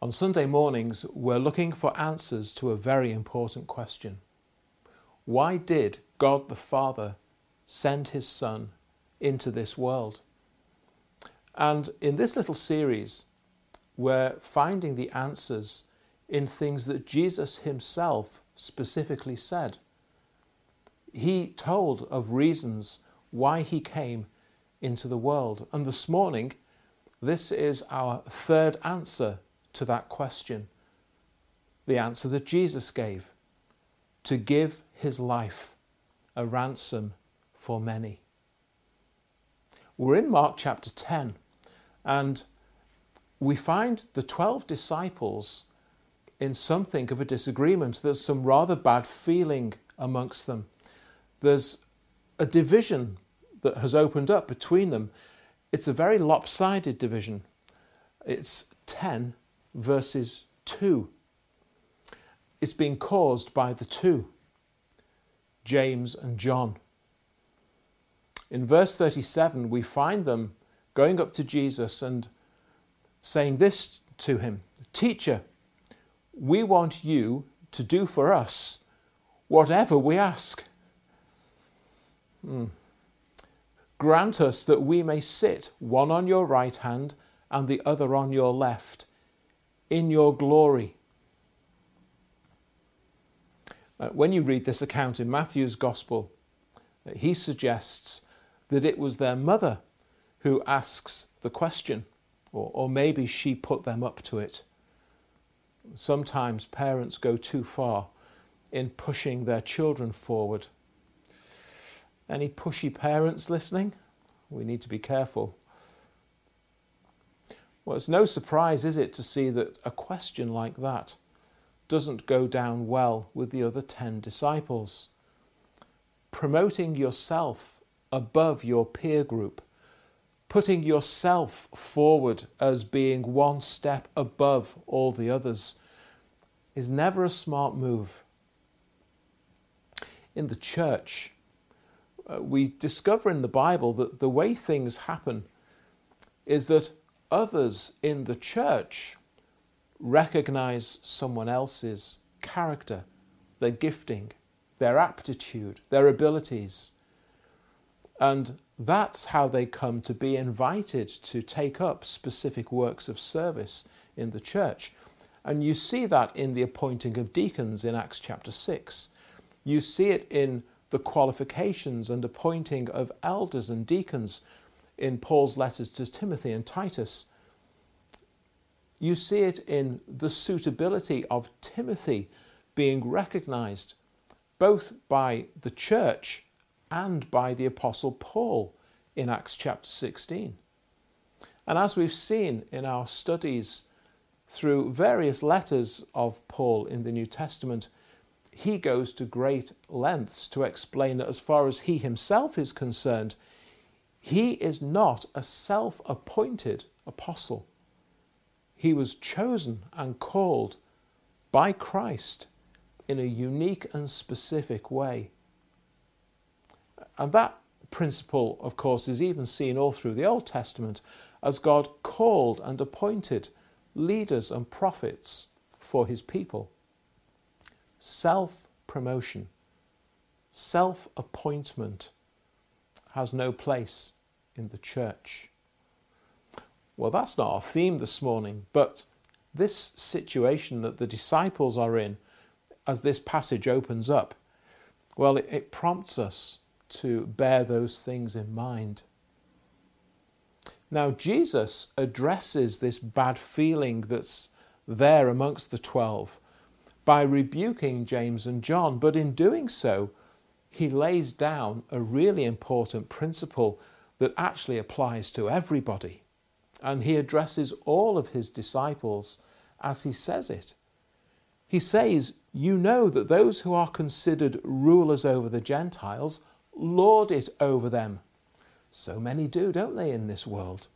On Sunday mornings, we're looking for answers to a very important question. Why did God the Father send his Son into this world? And in this little series, we're finding the answers in things that Jesus himself specifically said. He told of reasons why he came into the world. And this morning, this is our third answer to that question. The answer that Jesus gave to give his life a ransom for many. We're in Mark chapter 10, and we find the 12 disciples in something of a disagreement. There's some rather bad feeling amongst them. There's a division that has opened up between them. It's a very lopsided division. It's 10 verses 2. It's being caused by the two, James and John. In verse 37, we find them going up to Jesus and saying this to him Teacher, we want you to do for us whatever we ask. Hmm. Grant us that we may sit one on your right hand and the other on your left in your glory. Uh, when you read this account in Matthew's Gospel, uh, he suggests that it was their mother who asks the question, or, or maybe she put them up to it. Sometimes parents go too far in pushing their children forward any pushy parents listening? We need to be careful. Well, it's no surprise, is it, to see that a question like that doesn't go down well with the other 10 disciples. Promoting yourself above your peer group, putting yourself forward as being one step above all the others, is never a smart move. In the church, uh, we discover in the Bible that the way things happen is that others in the church recognize someone else's character, their gifting, their aptitude, their abilities. And that's how they come to be invited to take up specific works of service in the church. And you see that in the appointing of deacons in Acts chapter 6. You see it in the qualifications and appointing of elders and deacons in Paul's letters to Timothy and Titus. You see it in the suitability of Timothy being recognized both by the church and by the Apostle Paul in Acts chapter 16. And as we've seen in our studies through various letters of Paul in the New Testament, he goes to great lengths to explain that as far as he himself is concerned, he is not a self appointed apostle. He was chosen and called by Christ in a unique and specific way. And that principle, of course, is even seen all through the Old Testament as God called and appointed leaders and prophets for his people self promotion, self appointment has no place in the church. Well, that's not our theme this morning, but this situation that the disciples are in as this passage opens up, well, it, it prompts us to bear those things in mind. Now, Jesus addresses this bad feeling that's there amongst the twelve by rebuking James and John, but in doing so, he lays down a really important principle that actually applies to everybody. And he addresses all of his disciples as he says it. He says, You know that those who are considered rulers over the Gentiles lord it over them. So many do, don't they, in this world?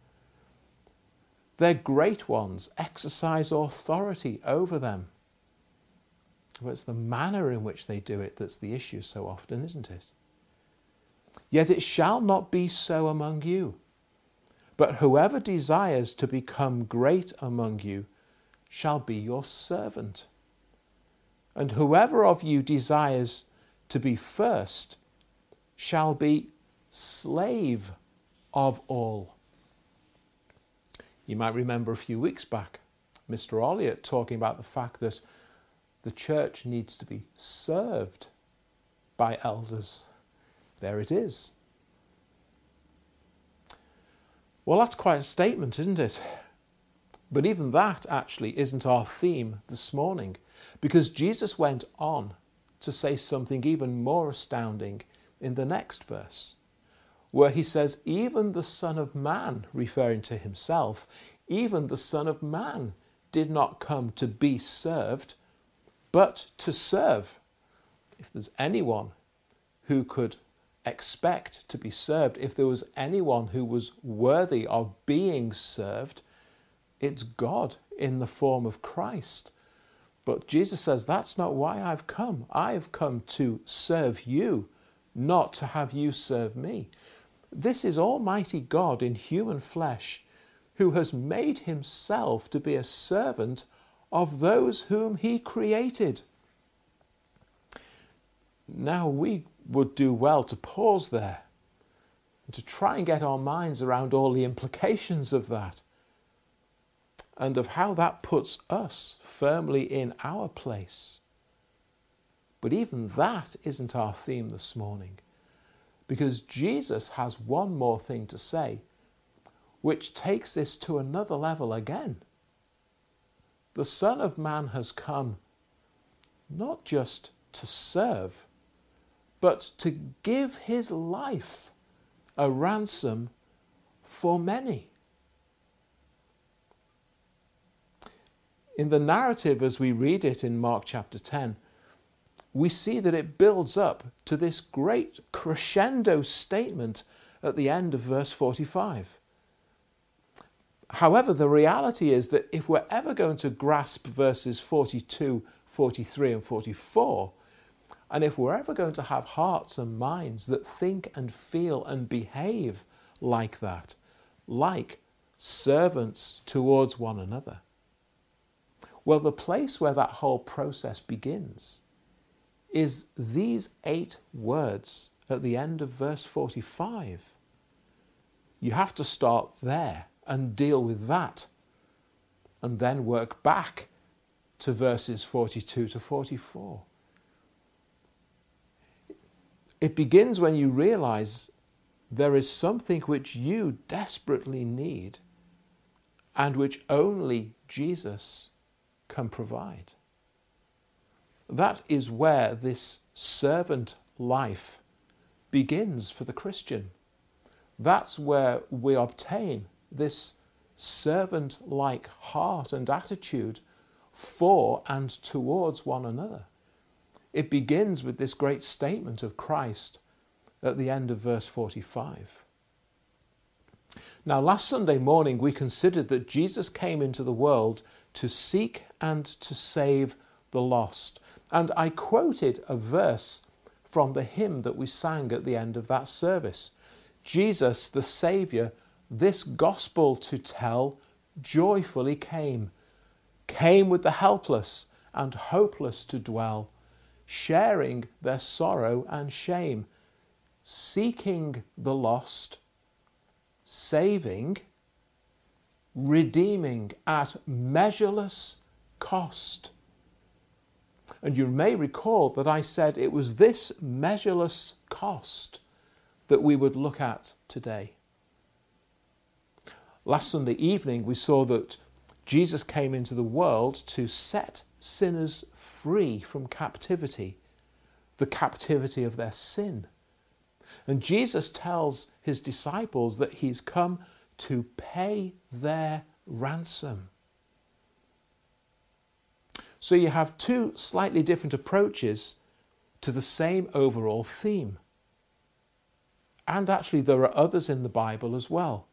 Their great ones exercise authority over them. But it's the manner in which they do it that's the issue so often, isn't it? Yet it shall not be so among you. But whoever desires to become great among you shall be your servant. And whoever of you desires to be first shall be slave of all. You might remember a few weeks back, Mr. Olliott talking about the fact that the church needs to be served by elders. There it is. Well, that's quite a statement, isn't it? But even that actually isn't our theme this morning, because Jesus went on to say something even more astounding in the next verse, where he says, Even the Son of Man, referring to himself, even the Son of Man did not come to be served, but to serve. If there's anyone who could expect to be served, if there was anyone who was worthy of being served, it's God in the form of Christ. But Jesus says, That's not why I've come. I've come to serve you, not to have you serve me. This is Almighty God in human flesh who has made himself to be a servant of those whom he created. Now, we would do well to pause there and to try and get our minds around all the implications of that and of how that puts us firmly in our place. But even that isn't our theme this morning, because Jesus has one more thing to say, which takes this to another level again. The Son of Man has come not just to serve, but to give his life a ransom for many. in the narrative as we read it in Mark chapter 10, we see that it builds up to this great crescendo statement at the end of verse 45. However, the reality is that if we're ever going to grasp verses 42, 43, and 44, and if we're ever going to have hearts and minds that think and feel and behave like that, like servants towards one another, well, the place where that whole process begins is these eight words at the end of verse 45. You have to start there and deal with that, and then work back to verses 42 to 44. It begins when you realize there is something which you desperately need and which only Jesus can provide. That is where this servant life begins for the Christian. That's where we obtain this servant like heart and attitude for and towards one another. It begins with this great statement of Christ at the end of verse 45. Now, last Sunday morning, we considered that Jesus came into the world to seek and to save the lost. And I quoted a verse from the hymn that we sang at the end of that service Jesus, the Saviour, this gospel to tell, joyfully came, came with the helpless and hopeless to dwell, sharing their sorrow and shame, seeking the lost, saving redeeming at measureless cost. And you may recall that I said it was this measureless cost that we would look at today. Last Sunday evening, we saw that Jesus came into the world to set sinners free from captivity, the captivity of their sin. And Jesus tells his disciples that he's come to pay their ransom. So you have two slightly different approaches to the same overall theme. And actually, there are others in the Bible as well.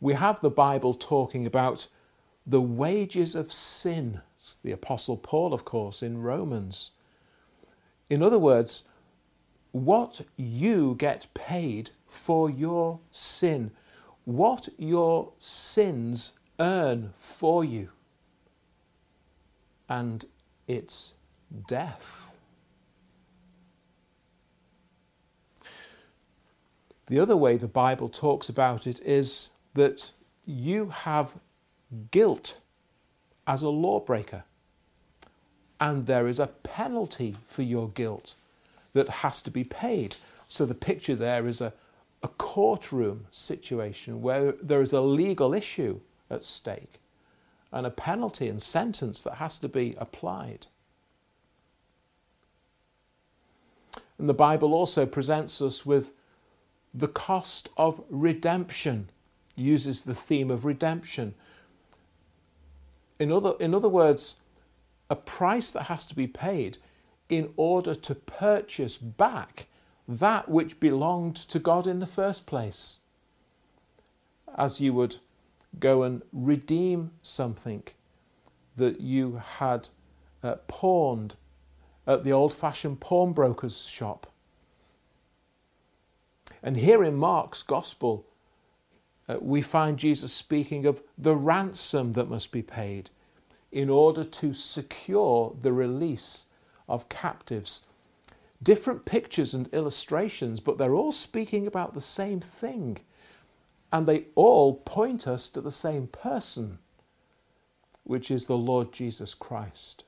We have the Bible talking about the wages of sin. It's the Apostle Paul, of course, in Romans. In other words, what you get paid for your sin, what your sins earn for you. and it's death. The other way the Bible talks about it is that you have guilt as a lawbreaker, and there is a penalty for your guilt that has to be paid. So the picture there is a, a courtroom situation where there is a legal issue at stake and a penalty and sentence that has to be applied. And the Bible also presents us with the cost of redemption, uses the theme of redemption. In other, in other words, a price that has to be paid in order to purchase back that which belonged to God in the first place. As you would go and redeem something that you had uh, pawned at the old fashioned pawnbroker's shop. And here in Mark's Gospel, uh, we find Jesus speaking of the ransom that must be paid in order to secure the release of captives. Different pictures and illustrations, but they're all speaking about the same thing. And they all point us to the same person, which is the Lord Jesus Christ.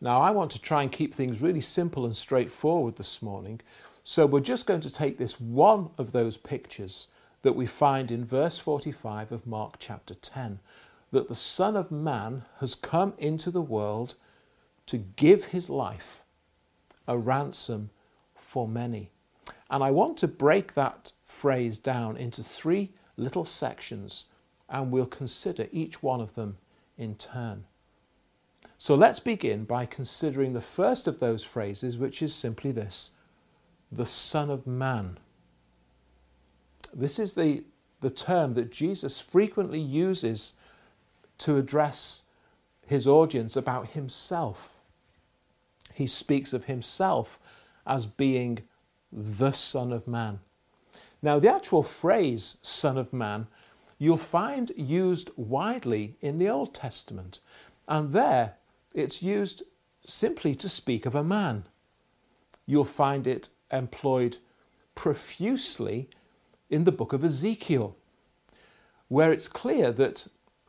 Now, I want to try and keep things really simple and straightforward this morning. So, we're just going to take this one of those pictures that we find in verse 45 of Mark chapter 10 that the Son of Man has come into the world to give his life a ransom for many. And I want to break that phrase down into three little sections and we'll consider each one of them in turn. So let's begin by considering the first of those phrases, which is simply this the Son of Man. This is the, the term that Jesus frequently uses to address his audience about himself. He speaks of himself as being the Son of Man. Now, the actual phrase Son of Man you'll find used widely in the Old Testament, and there it's used simply to speak of a man. You'll find it employed profusely in the book of Ezekiel, where it's clear that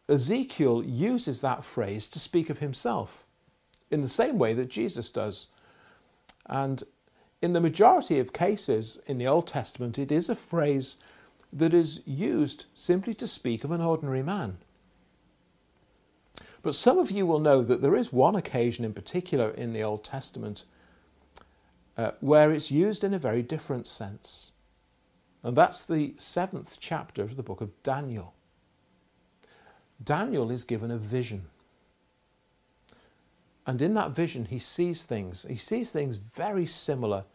Ezekiel uses that phrase to speak of himself in the same way that Jesus does. And in the majority of cases in the Old Testament, it is a phrase that is used simply to speak of an ordinary man. But some of you will know that there is one occasion in particular in the Old Testament uh, where it's used in a very different sense. And that's the seventh chapter of the book of Daniel. Daniel is given a vision. And in that vision, he sees things. He sees things very similar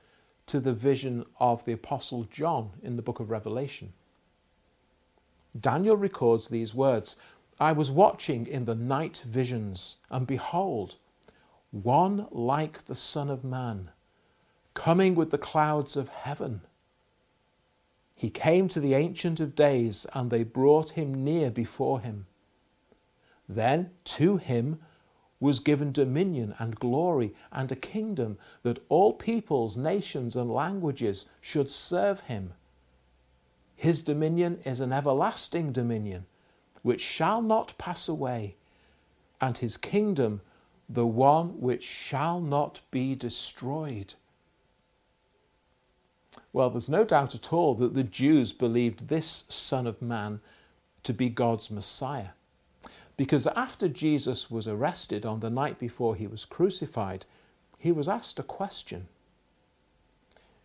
to the vision of the Apostle John in the book of Revelation. Daniel records these words I was watching in the night visions, and behold, one like the Son of Man, coming with the clouds of heaven. He came to the Ancient of Days, and they brought him near before him. Then to him was given dominion and glory and a kingdom that all peoples, nations, and languages should serve him. His dominion is an everlasting dominion which shall not pass away, and his kingdom the one which shall not be destroyed. Well, there's no doubt at all that the Jews believed this Son of Man to be God's Messiah. Because after Jesus was arrested on the night before he was crucified, he was asked a question.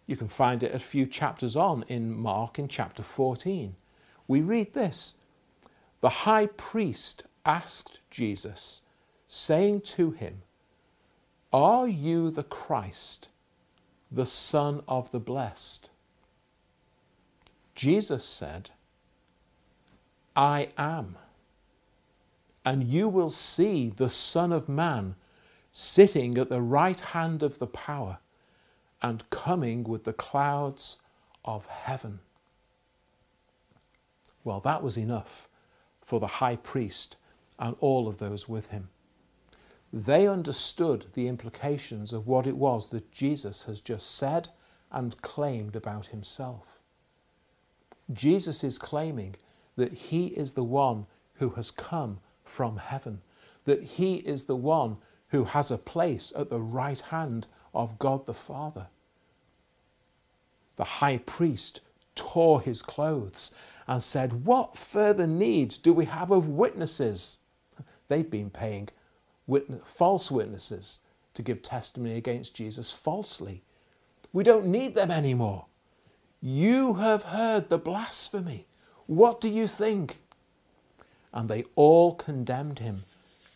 You can find it a few chapters on in Mark in chapter 14. We read this The high priest asked Jesus, saying to him, Are you the Christ, the Son of the Blessed? Jesus said, I am and you will see the Son of Man sitting at the right hand of the power and coming with the clouds of heaven. Well, that was enough for the high priest and all of those with him. They understood the implications of what it was that Jesus has just said and claimed about himself. Jesus is claiming that he is the one who has come from heaven, that he is the one who has a place at the right hand of God the Father. The high priest tore his clothes and said, What further need do we have of witnesses? They've been paying witness, false witnesses to give testimony against Jesus falsely. We don't need them anymore. You have heard the blasphemy. What do you think? And they all condemned him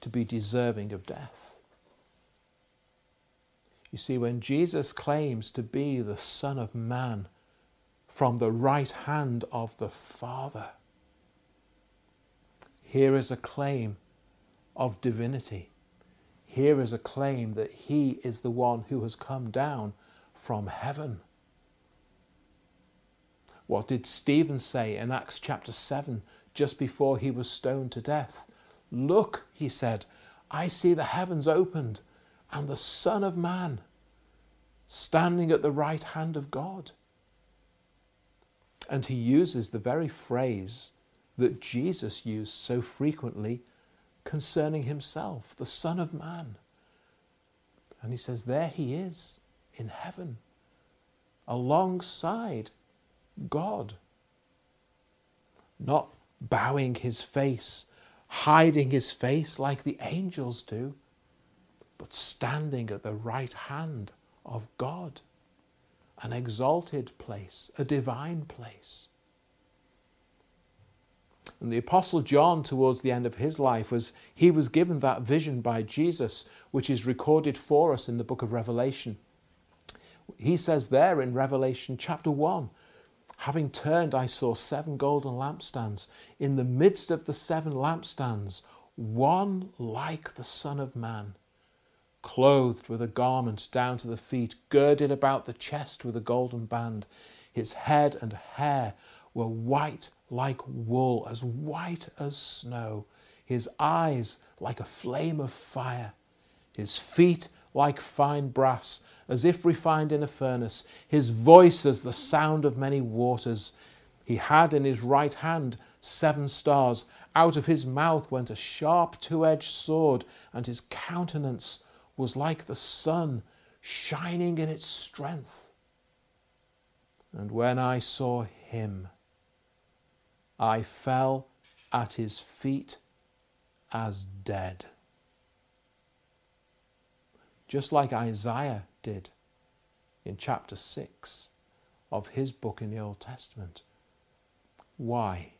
to be deserving of death. You see, when Jesus claims to be the Son of Man from the right hand of the Father, here is a claim of divinity. Here is a claim that he is the one who has come down from heaven. What did Stephen say in Acts chapter 7 just before he was stoned to death? Look, he said, I see the heavens opened and the Son of Man standing at the right hand of God. And he uses the very phrase that Jesus used so frequently concerning himself, the Son of Man. And he says, There he is in heaven, alongside God. Not bowing his face, hiding his face like the angels do, but standing at the right hand of God, an exalted place, a divine place. And the Apostle John, towards the end of his life, was he was given that vision by Jesus, which is recorded for us in the book of Revelation. He says there in Revelation chapter 1 Having turned, I saw seven golden lampstands. In the midst of the seven lampstands, one like the Son of Man, clothed with a garment down to the feet, girded about the chest with a golden band. His head and hair were white like wool, as white as snow. His eyes like a flame of fire. His feet like fine brass, as if refined in a furnace, his voice as the sound of many waters. He had in his right hand seven stars. Out of his mouth went a sharp two edged sword, and his countenance was like the sun shining in its strength. And when I saw him, I fell at his feet as dead just like Isaiah did in chapter 6 of his book in the Old Testament. Why?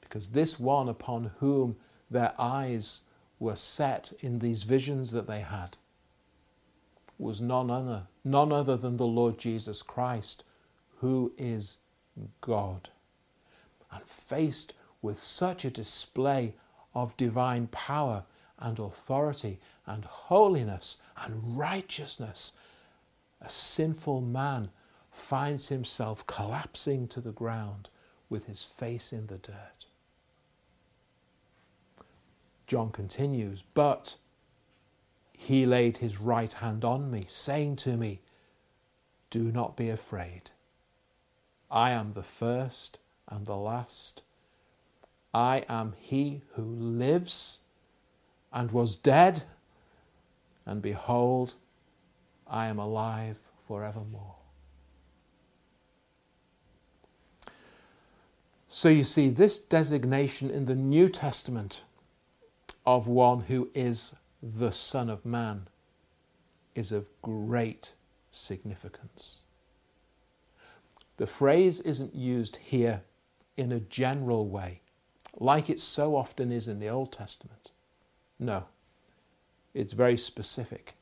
Because this one upon whom their eyes were set in these visions that they had was none other, none other than the Lord Jesus Christ, who is God. And faced with such a display of divine power and authority and holiness and righteousness, a sinful man finds himself collapsing to the ground with his face in the dirt. John continues, But he laid his right hand on me, saying to me, Do not be afraid. I am the first and the last. I am he who lives and was dead, and behold, I am alive forevermore. So you see, this designation in the New Testament of one who is the Son of Man is of great significance. The phrase isn't used here in a general way, like it so often is in the Old Testament. No, it's very specific.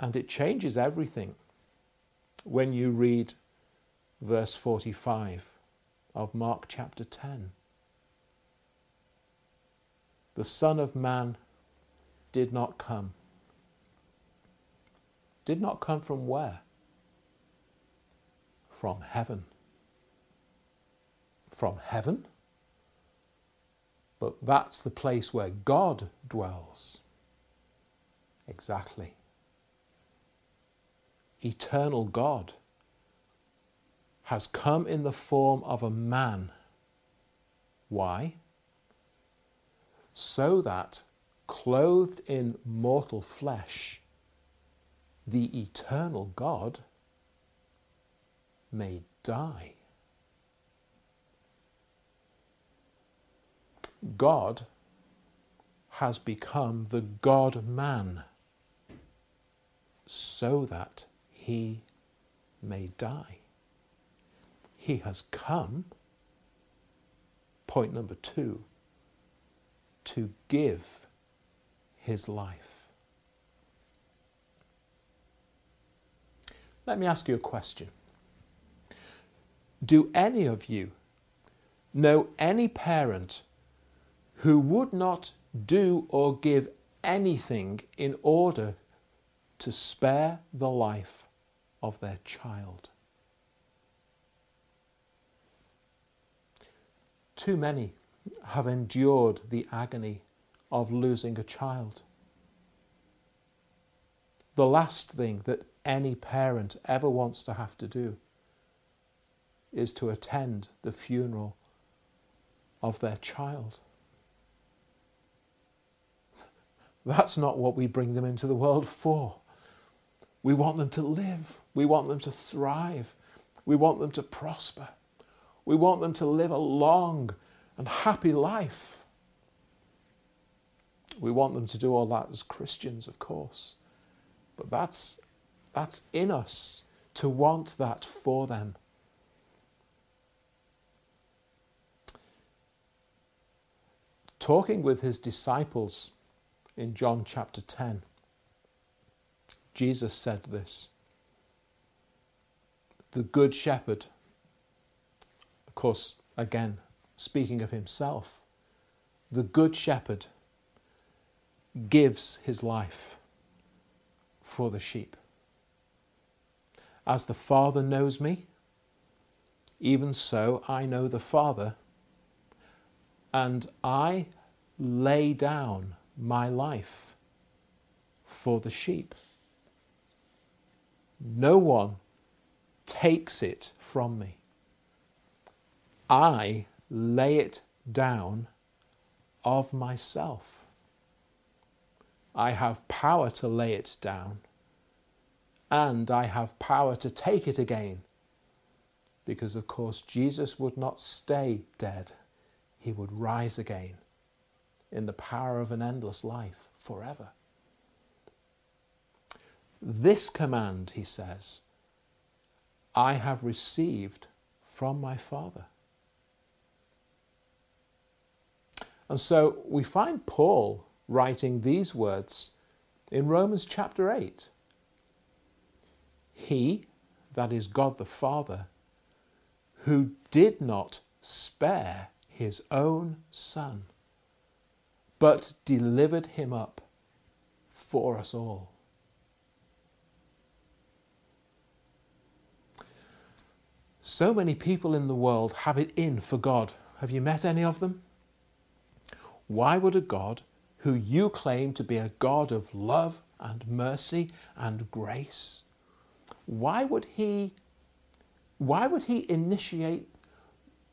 And it changes everything when you read verse 45 of Mark chapter 10. The Son of Man did not come. Did not come from where? From heaven. From heaven? but that's the place where God dwells. Exactly. Eternal God has come in the form of a man. Why? So that, clothed in mortal flesh, the eternal God may die. God has become the God man so that he may die. He has come, point number two, to give his life. Let me ask you a question. Do any of you know any parent who would not do or give anything in order to spare the life of their child. Too many have endured the agony of losing a child. The last thing that any parent ever wants to have to do is to attend the funeral of their child. That's not what we bring them into the world for. We want them to live. We want them to thrive. We want them to prosper. We want them to live a long and happy life. We want them to do all that as Christians, of course. But that's, that's in us to want that for them. Talking with his disciples in John chapter 10. Jesus said this The Good Shepherd, of course, again, speaking of himself, the Good Shepherd gives his life for the sheep. As the Father knows me, even so I know the Father, and I lay down my life for the sheep. No one takes it from me. I lay it down of myself. I have power to lay it down, and I have power to take it again. Because, of course, Jesus would not stay dead, he would rise again in the power of an endless life forever. This command, he says, I have received from my Father. And so we find Paul writing these words in Romans chapter 8. He, that is God the Father, who did not spare his own Son but delivered him up for us all. So many people in the world have it in for God. Have you met any of them? Why would a God who you claim to be a God of love and mercy and grace, why would he why would he initiate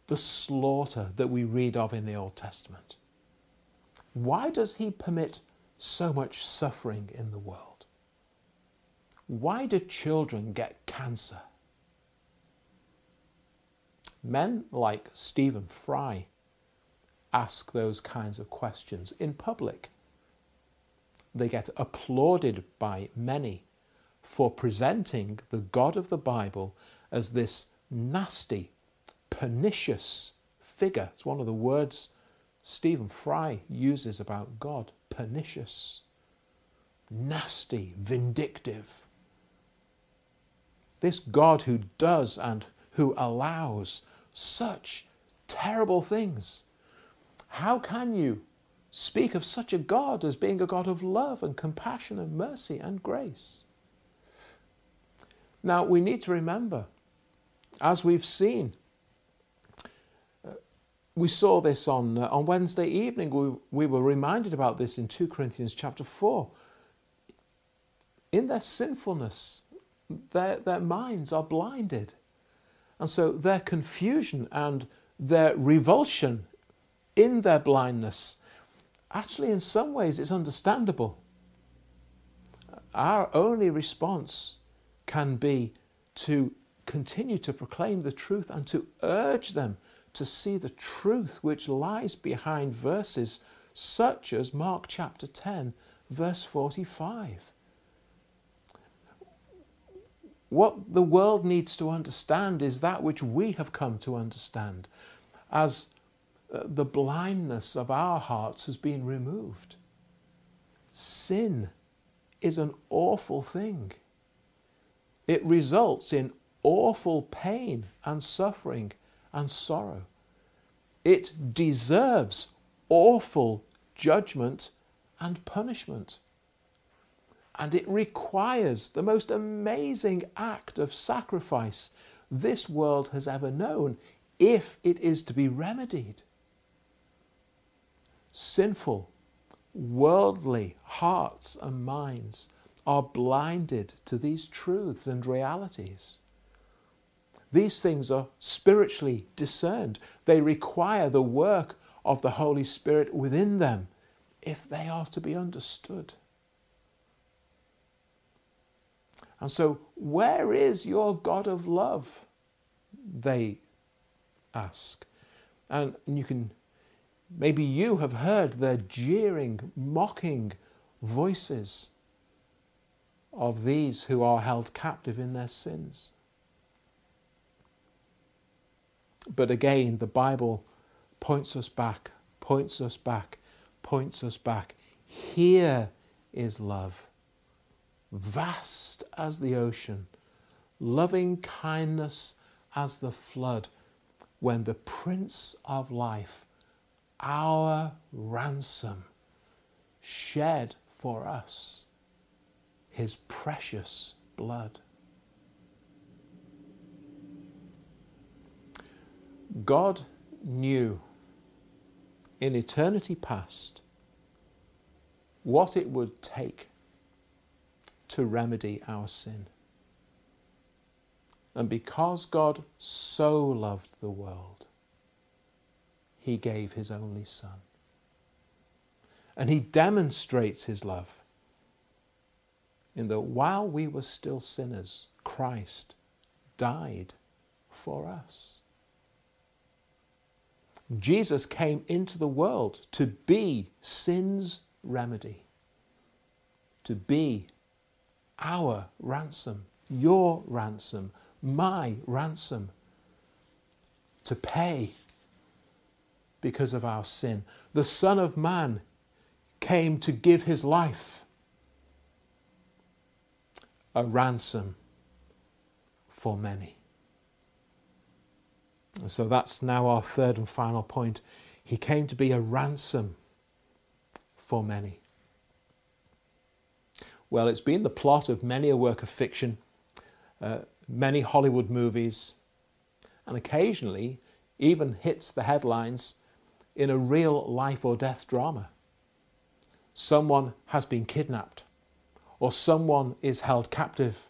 the slaughter that we read of in the Old Testament? Why does he permit so much suffering in the world? Why do children get cancer? Men like Stephen Fry ask those kinds of questions in public. They get applauded by many for presenting the God of the Bible as this nasty, pernicious figure. It's one of the words Stephen Fry uses about God pernicious, nasty, vindictive. This God who does and who allows such terrible things. How can you speak of such a God as being a God of love and compassion and mercy and grace? Now, we need to remember, as we've seen, we saw this on, uh, on Wednesday evening. We, we were reminded about this in 2 Corinthians chapter 4. In their sinfulness, their, their minds are blinded. And so their confusion and their revulsion in their blindness, actually, in some ways, it's understandable. Our only response can be to continue to proclaim the truth and to urge them to see the truth which lies behind verses such as Mark chapter 10, verse 45. What the world needs to understand is that which we have come to understand as uh, the blindness of our hearts has been removed. Sin is an awful thing. It results in awful pain and suffering and sorrow. It deserves awful judgment and punishment. And it requires the most amazing act of sacrifice this world has ever known if it is to be remedied. Sinful, worldly hearts and minds are blinded to these truths and realities. These things are spiritually discerned. They require the work of the Holy Spirit within them if they are to be understood. And so, where is your God of love? They ask. And you can, maybe you have heard their jeering, mocking voices of these who are held captive in their sins. But again, the Bible points us back, points us back, points us back. Here is love, vast as the ocean, loving kindness as the flood, when the Prince of Life, our ransom, shed for us his precious blood. God knew in eternity past what it would take to remedy our sin. And because God so loved the world, he gave his only Son. And he demonstrates his love in that while we were still sinners, Christ died for us. Jesus came into the world to be sin's remedy, to be our ransom, your ransom, my ransom, to pay because of our sin. The Son of Man came to give his life a ransom for many. So that's now our third and final point. He came to be a ransom for many. Well, it's been the plot of many a work of fiction, uh, many Hollywood movies, and occasionally even hits the headlines in a real life or death drama. Someone has been kidnapped, or someone is held captive,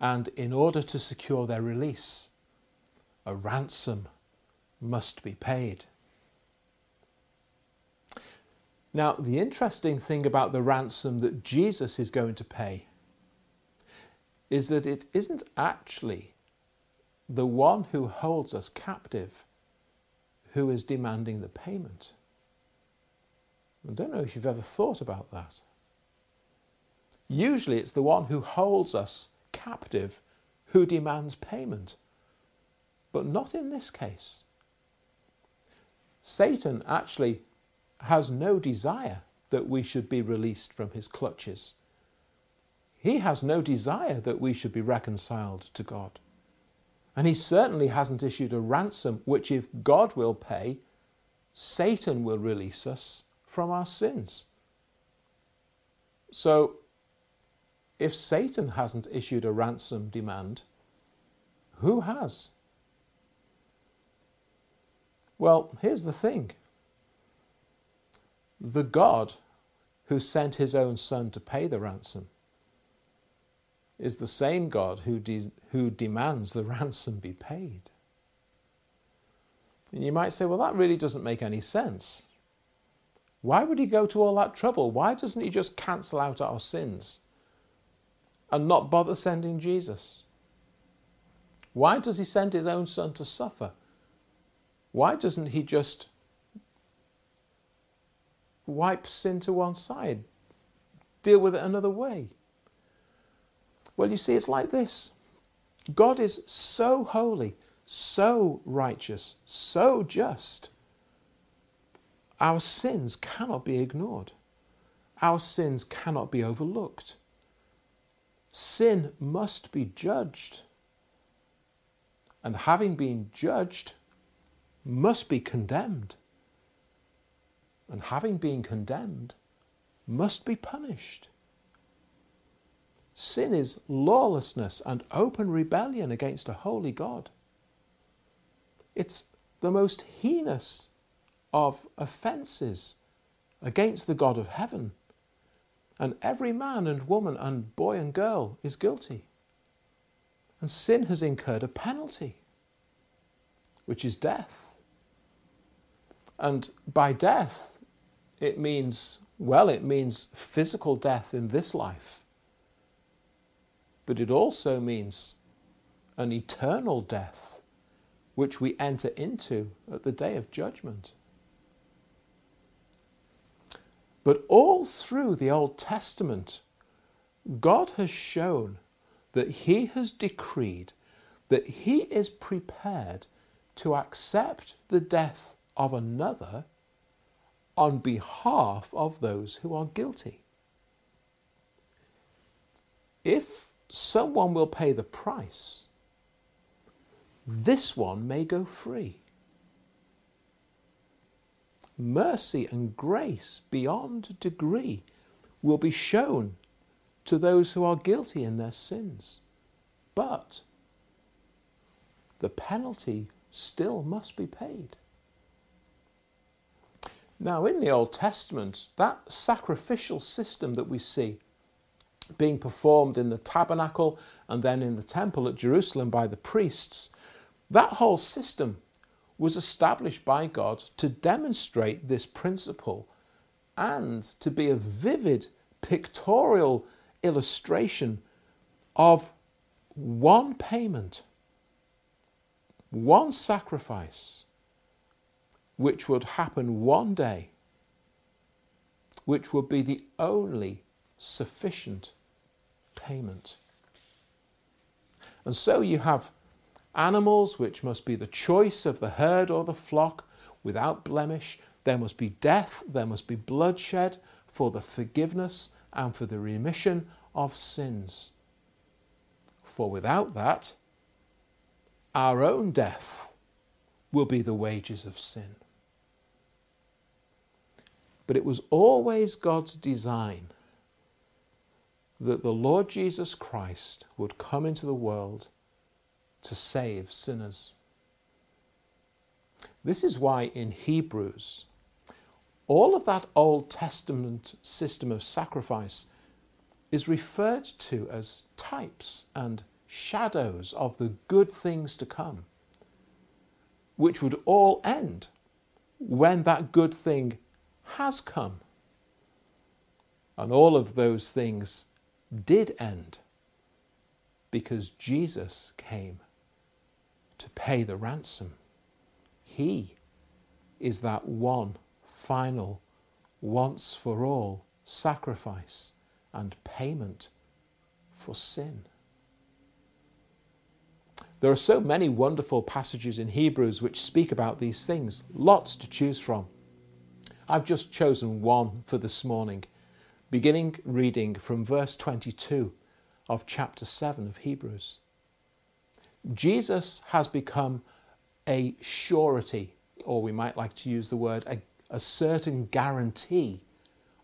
and in order to secure their release, a ransom must be paid. Now, the interesting thing about the ransom that Jesus is going to pay is that it isn't actually the one who holds us captive who is demanding the payment. I don't know if you've ever thought about that. Usually it's the one who holds us captive who demands payment but not in this case. Satan actually has no desire that we should be released from his clutches. He has no desire that we should be reconciled to God. And he certainly hasn't issued a ransom which, if God will pay, Satan will release us from our sins. So, if Satan hasn't issued a ransom demand, who has? Well, here's the thing the God who sent his own Son to pay the ransom is the same God who, de- who demands the ransom be paid. And you might say, well, that really doesn't make any sense. Why would he go to all that trouble? Why doesn't he just cancel out our sins and not bother sending Jesus? Why does he send his own son to suffer? Why doesn't he just wipe sin to one side, deal with it another way? Well, you see, it's like this God is so holy, so righteous, so just. Our sins cannot be ignored. Our sins cannot be overlooked. Sin must be judged. And having been judged, must be condemned. And having been condemned, must be punished. Sin is lawlessness and open rebellion against a holy God. It's the most heinous of offences against the God of heaven. And every man and woman and boy and girl is guilty. And sin has incurred a penalty, which is death. And by death, it means, well, it means physical death in this life but it also means an eternal death, which we enter into at the day of judgment. But all through the Old Testament, God has shown that He has decreed that He is prepared to accept the death of another on behalf of those who are guilty. If someone will pay the price, this one may go free. Mercy and grace beyond degree will be shown to those who are guilty in their sins. But the penalty still must be paid. Now, in the Old Testament, that sacrificial system that we see being performed in the tabernacle and then in the temple at Jerusalem by the priests, that whole system was established by God to demonstrate this principle and to be a vivid pictorial illustration of one payment, one sacrifice, which would happen one day, which would be the only sufficient payment. And so you have animals which must be the choice of the herd or the flock without blemish. There must be death, there must be bloodshed for the forgiveness and for the remission of sins. For without that, our own death will be the wages of sin. But it was always God's design that the Lord Jesus Christ would come into the world to save sinners. This is why in Hebrews, all of that Old Testament system of sacrifice is referred to as types and shadows of the good things to come, which would all end when that good thing has come. And all of those things did end because Jesus came to pay the ransom. He is that one final, once for all sacrifice and payment for sin. There are so many wonderful passages in Hebrews which speak about these things, lots to choose from. I've just chosen one for this morning beginning reading from verse 22 of chapter 7 of Hebrews. Jesus has become a surety, or we might like to use the word a, a certain guarantee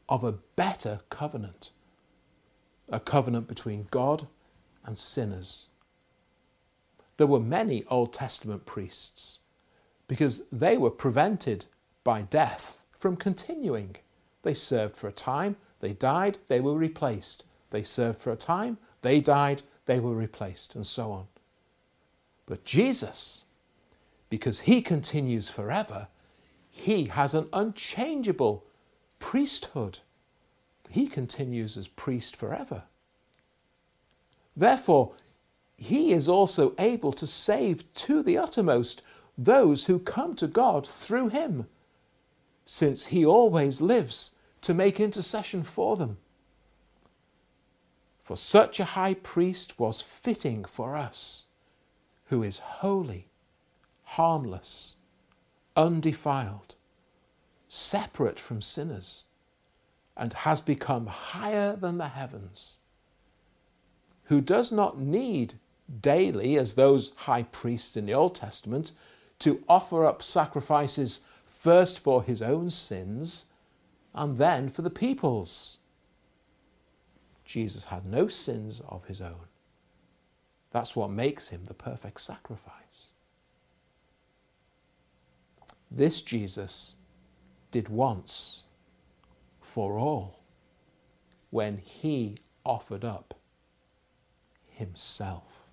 of a better covenant, a covenant between God and sinners. There were many Old Testament priests, because they were prevented by death from continuing. They served for a time, they died, they were replaced. They served for a time, they died, they were replaced, and so on. But Jesus, because he continues forever, he has an unchangeable priesthood. He continues as priest forever. Therefore, he is also able to save to the uttermost those who come to God through him, since he always lives to make intercession for them. For such a high priest was fitting for us, who is holy, harmless, undefiled, separate from sinners, and has become higher than the heavens, who does not need daily, as those high priests in the Old Testament, to offer up sacrifices first for his own sins and then for the people's. Jesus had no sins of his own. That's what makes him the perfect sacrifice. This Jesus did once for all when he offered up himself.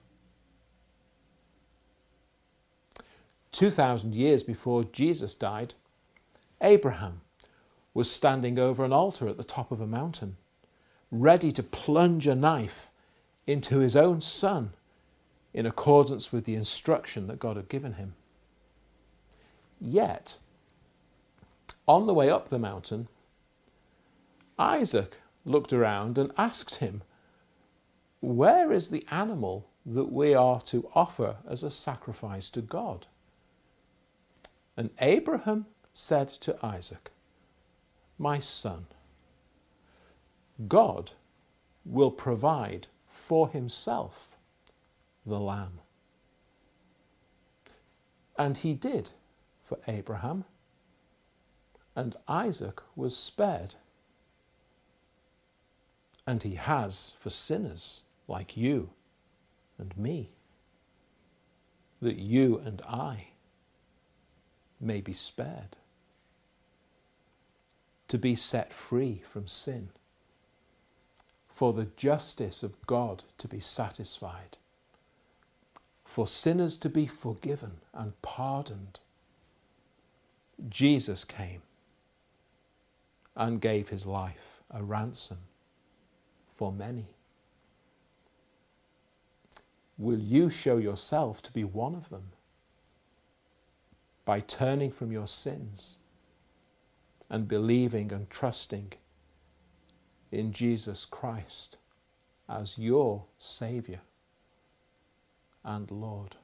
2,000 years before Jesus died, Abraham was standing over an altar at the top of a mountain, ready to plunge a knife into his own son in accordance with the instruction that God had given him. Yet, on the way up the mountain, Isaac looked around and asked him, Where is the animal that we are to offer as a sacrifice to God? And Abraham said to Isaac, my son. God will provide for himself the lamb. And he did for Abraham, and Isaac was spared. And he has for sinners like you and me, that you and I may be spared to be set free from sin, for the justice of God to be satisfied, for sinners to be forgiven and pardoned. Jesus came and gave his life a ransom for many. Will you show yourself to be one of them by turning from your sins? and believing and trusting in Jesus Christ as your Saviour and Lord.